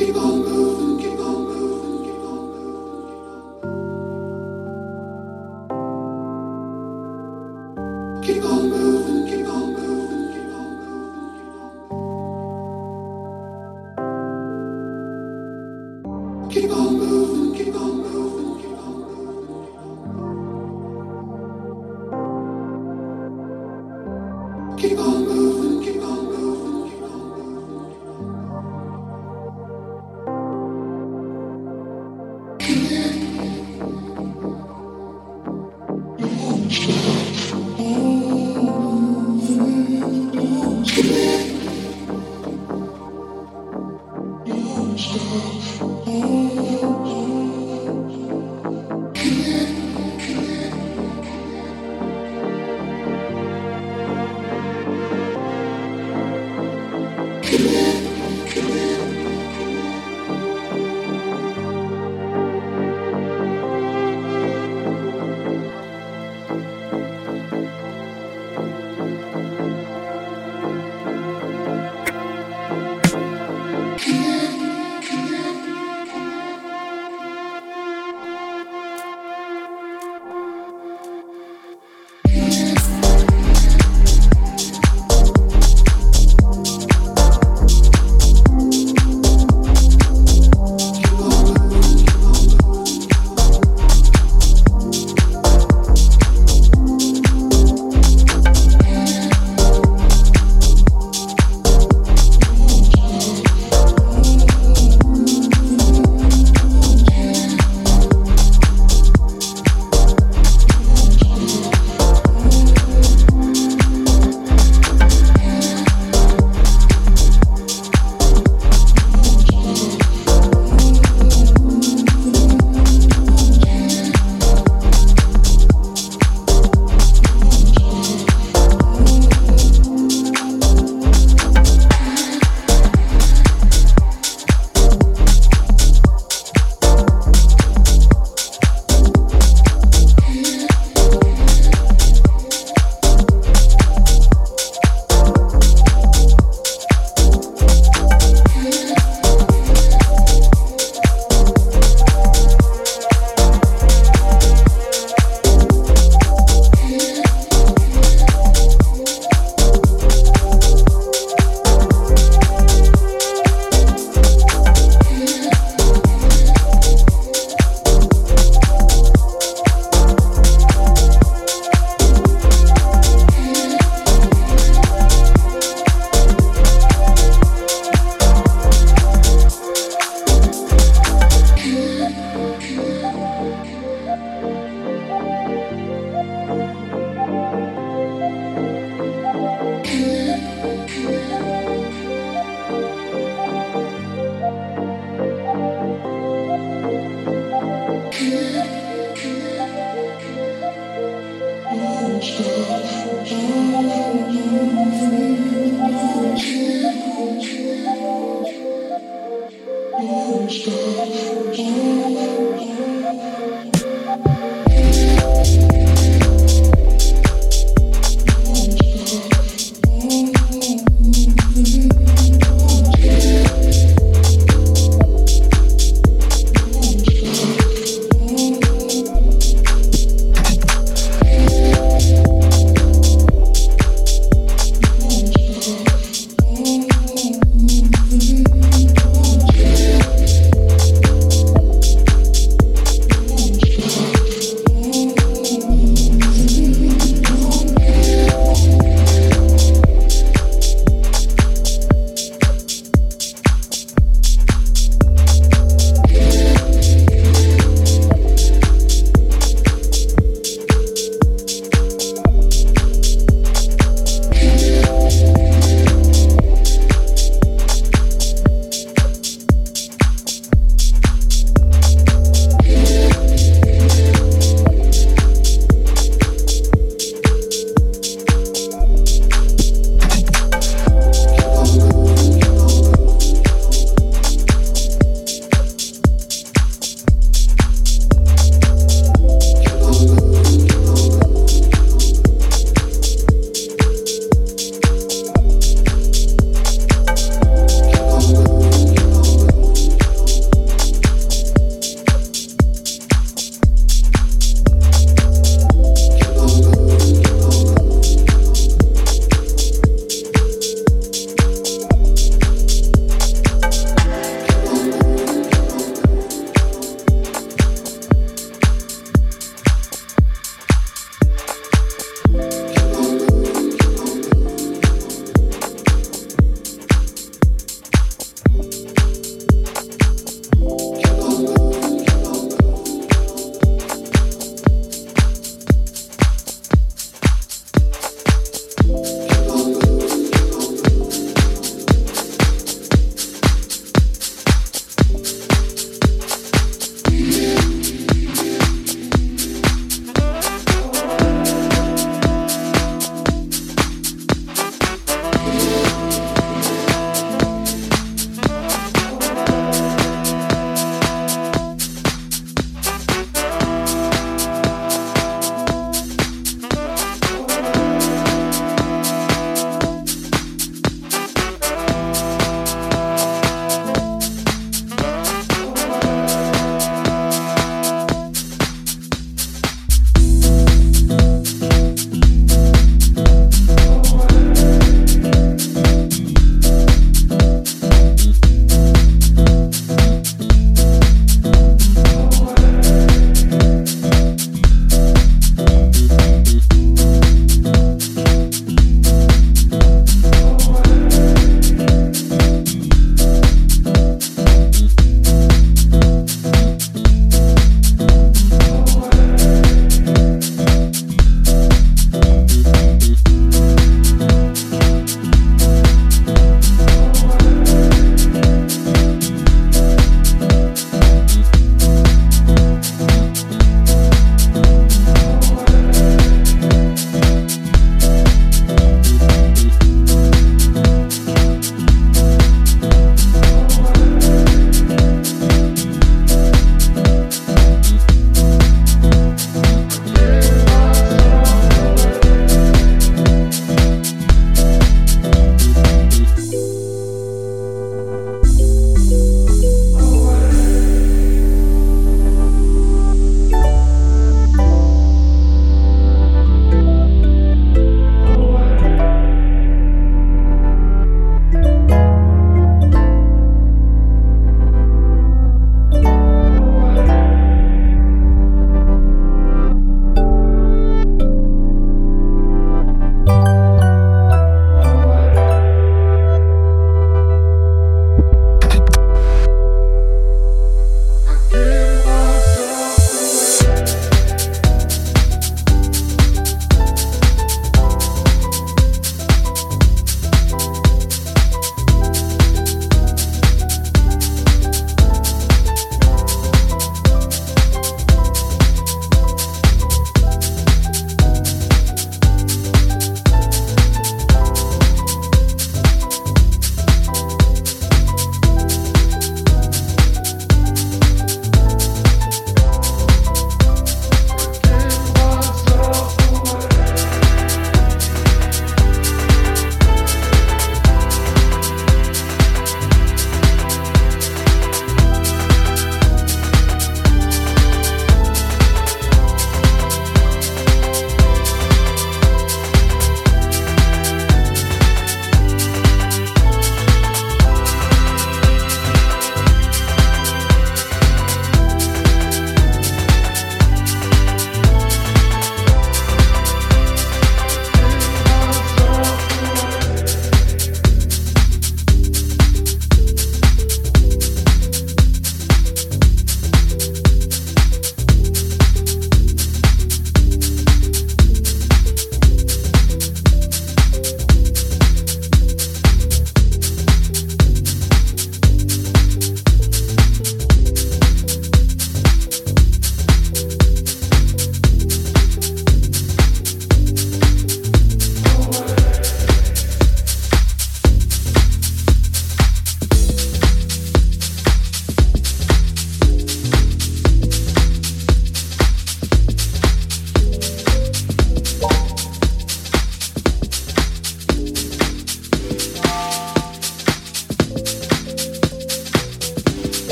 keep on moving.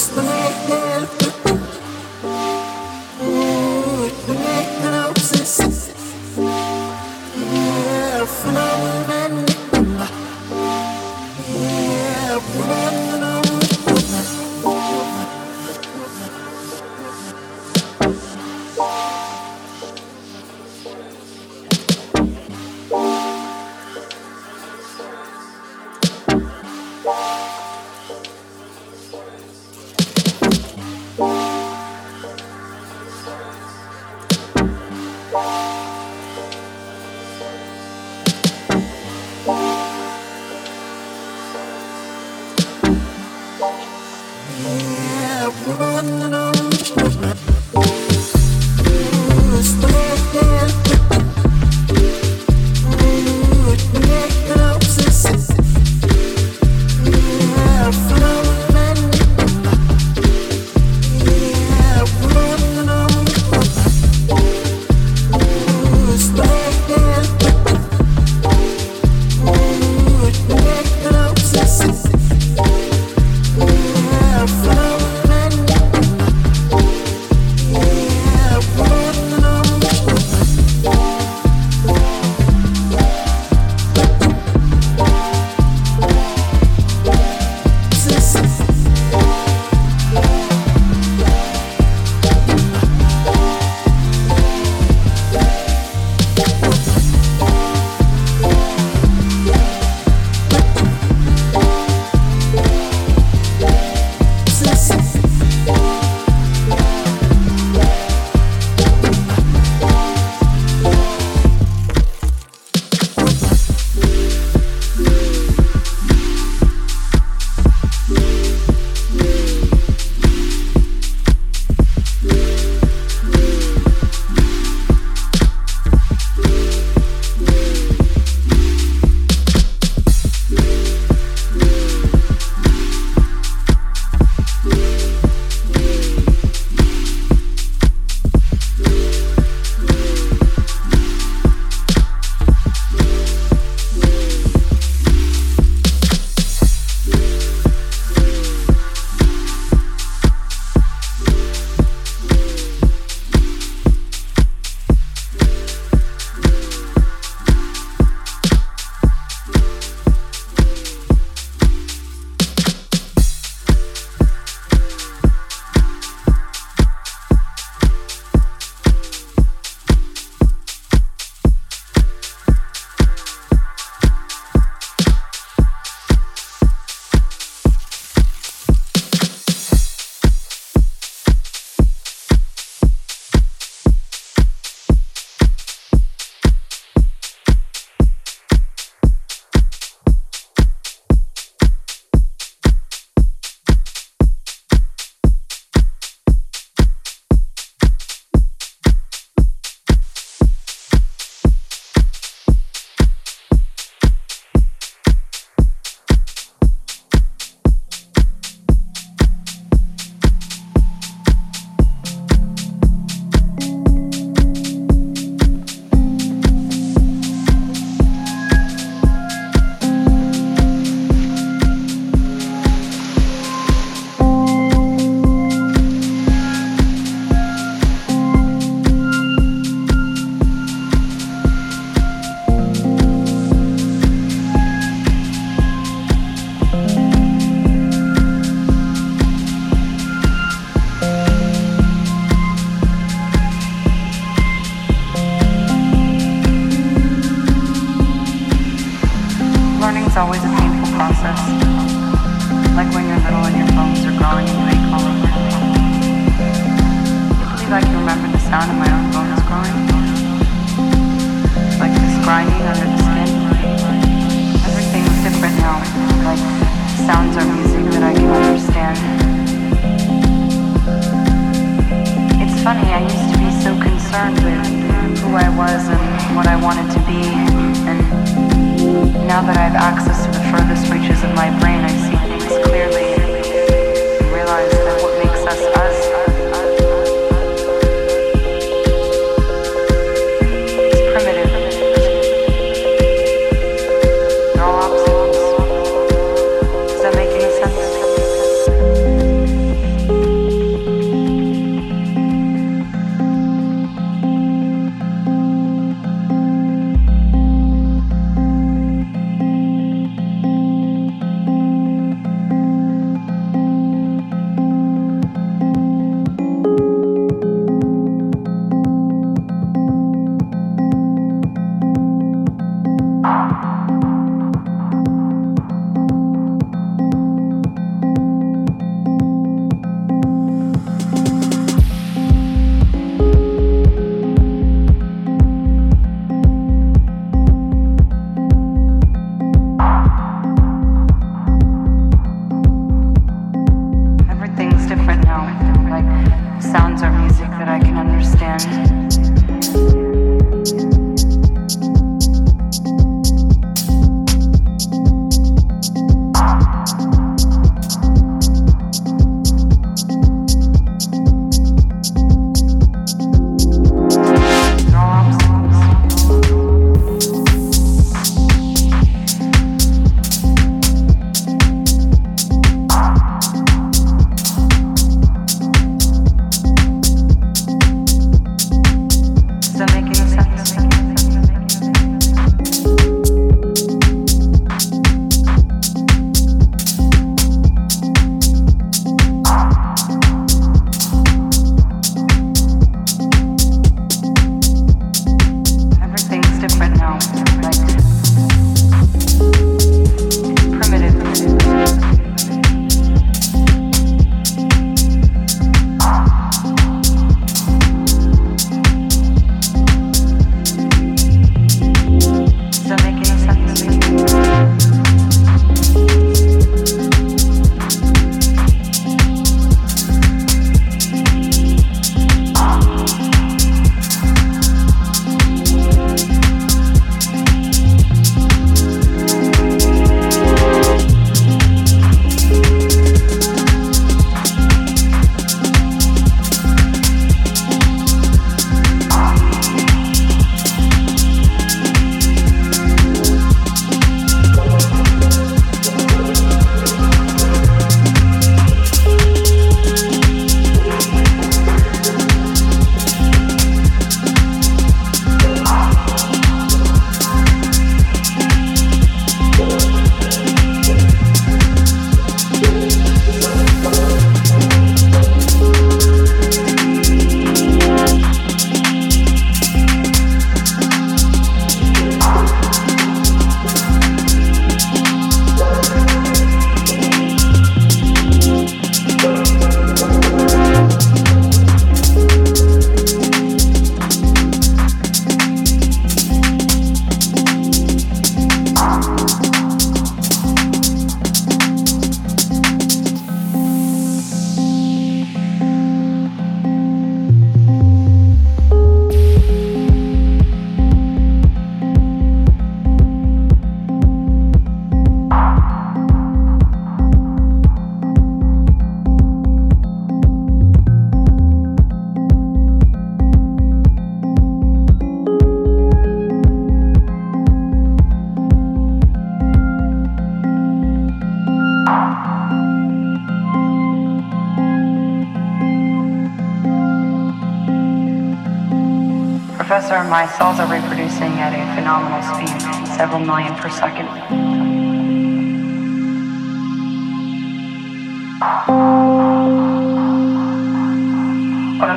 It's the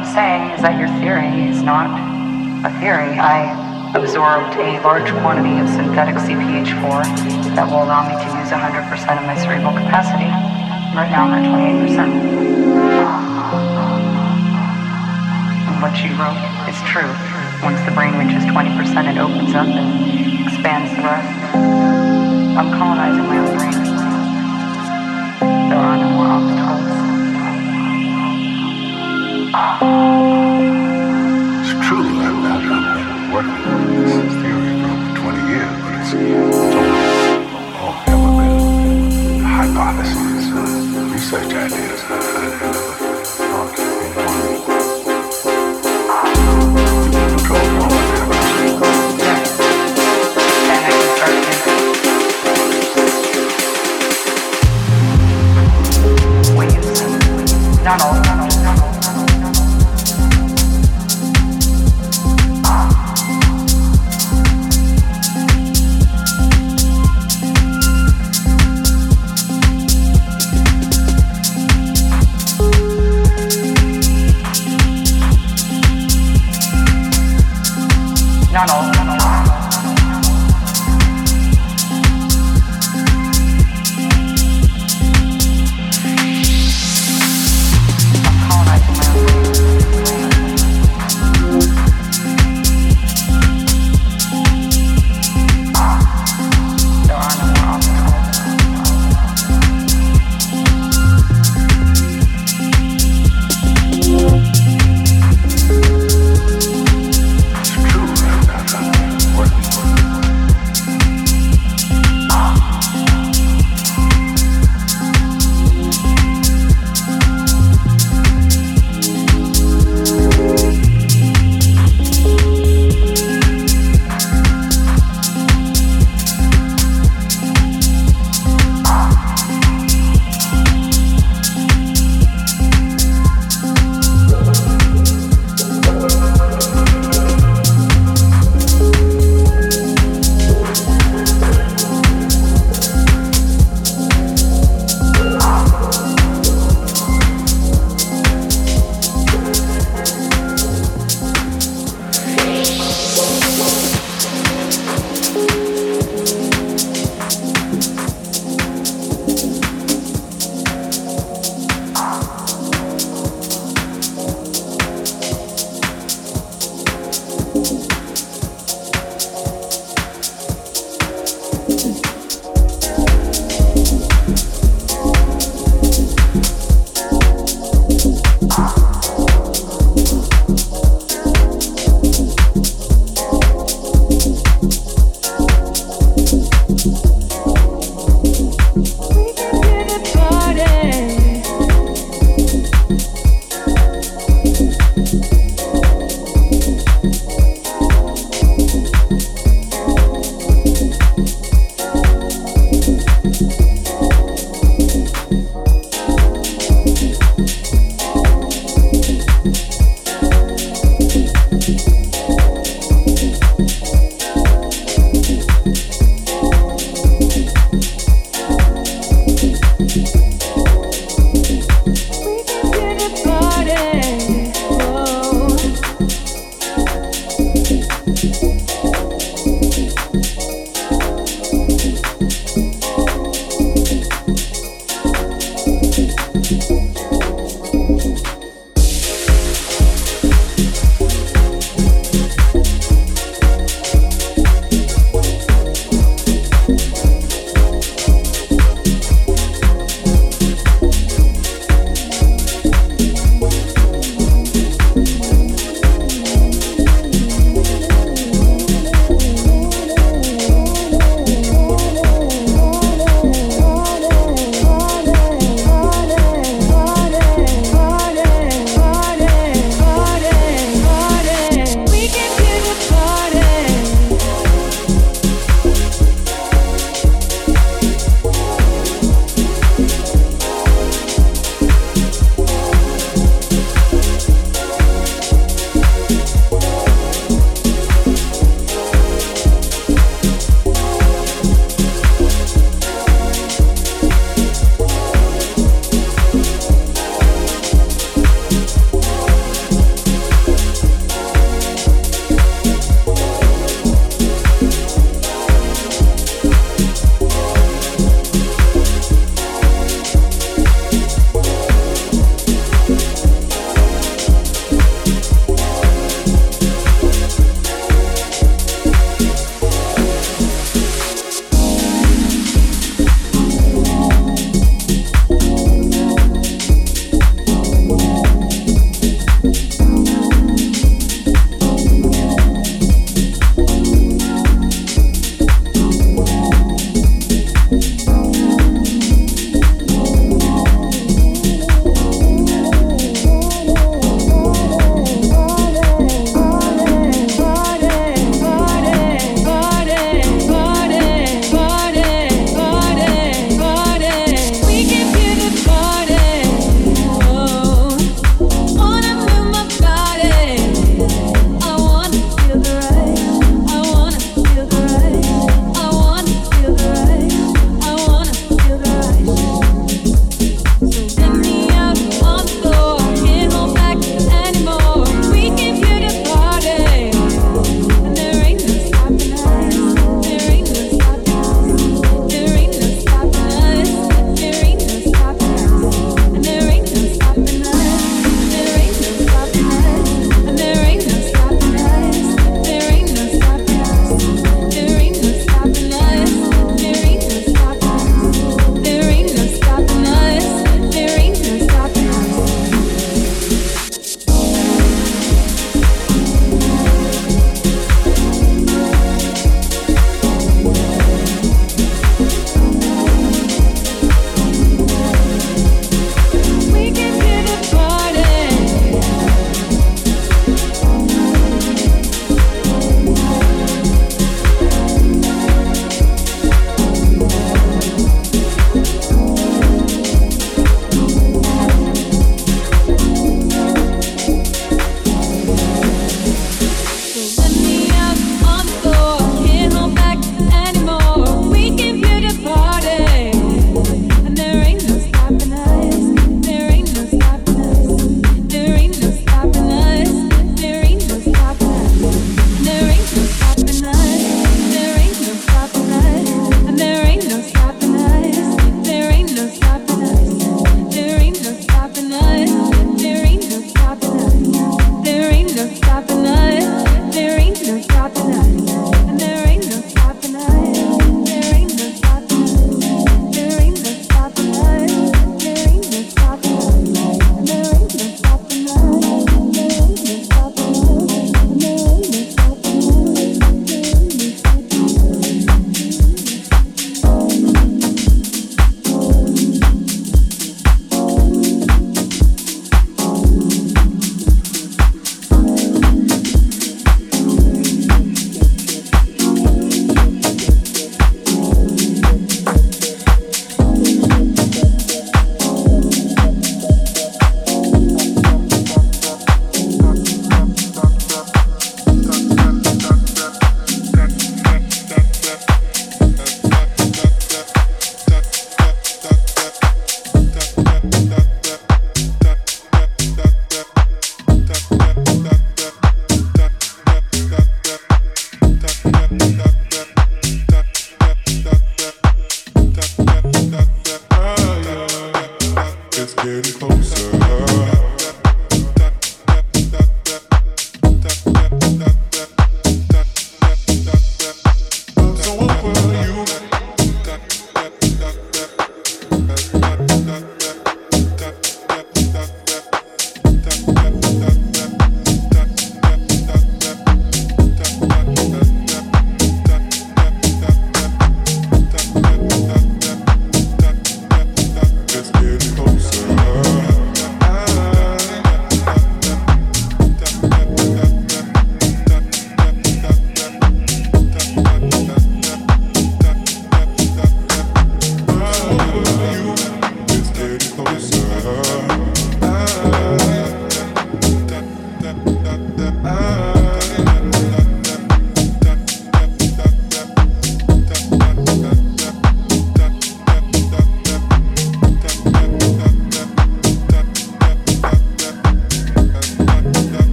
I'm saying is that your theory is not a theory. I absorbed a large quantity of synthetic CPH4 that will allow me to use 100% of my cerebral capacity. Right now I'm at 28%. And what she wrote is true. Once the brain reaches 20%, it opens up and expands the rest. I'm colonizing my own brain. There are no more obstacles. It's true. I've, I've, been working on this theory for over 20 years, but it's, oh, ever been hypotheses, uh, research ideas.